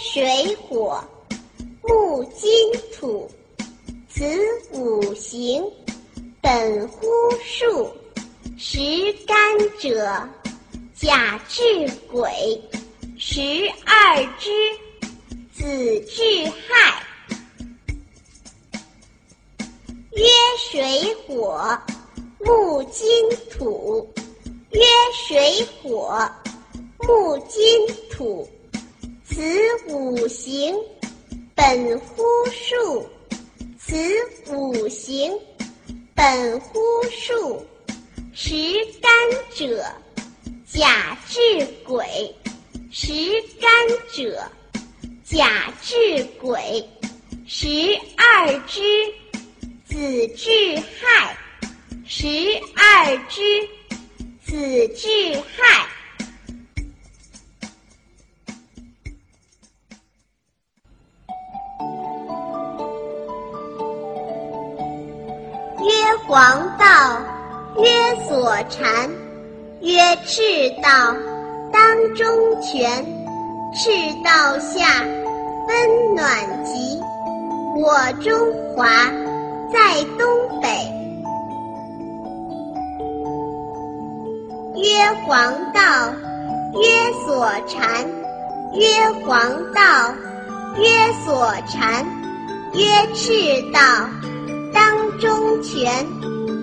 水火木金土，此五行，本乎数。十干者，甲至癸，十二支，子至亥。曰水火木金土，曰水火木金土，此五行，本乎数。此五行，本乎数。十干者，甲至癸，十干者，甲至癸，十二支，子至亥，十二支，子至亥。黄道。曰所禅，曰赤道，当中泉，赤道下，温暖极。我中华在东北。曰黄道，曰所禅，曰黄道，曰所禅，曰赤道，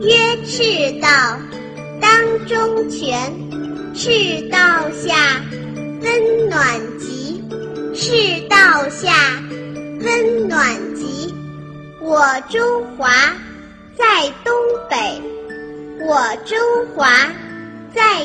曰赤道，当中泉，赤道下，温暖极。赤道下，温暖极。我中华在东北，我中华在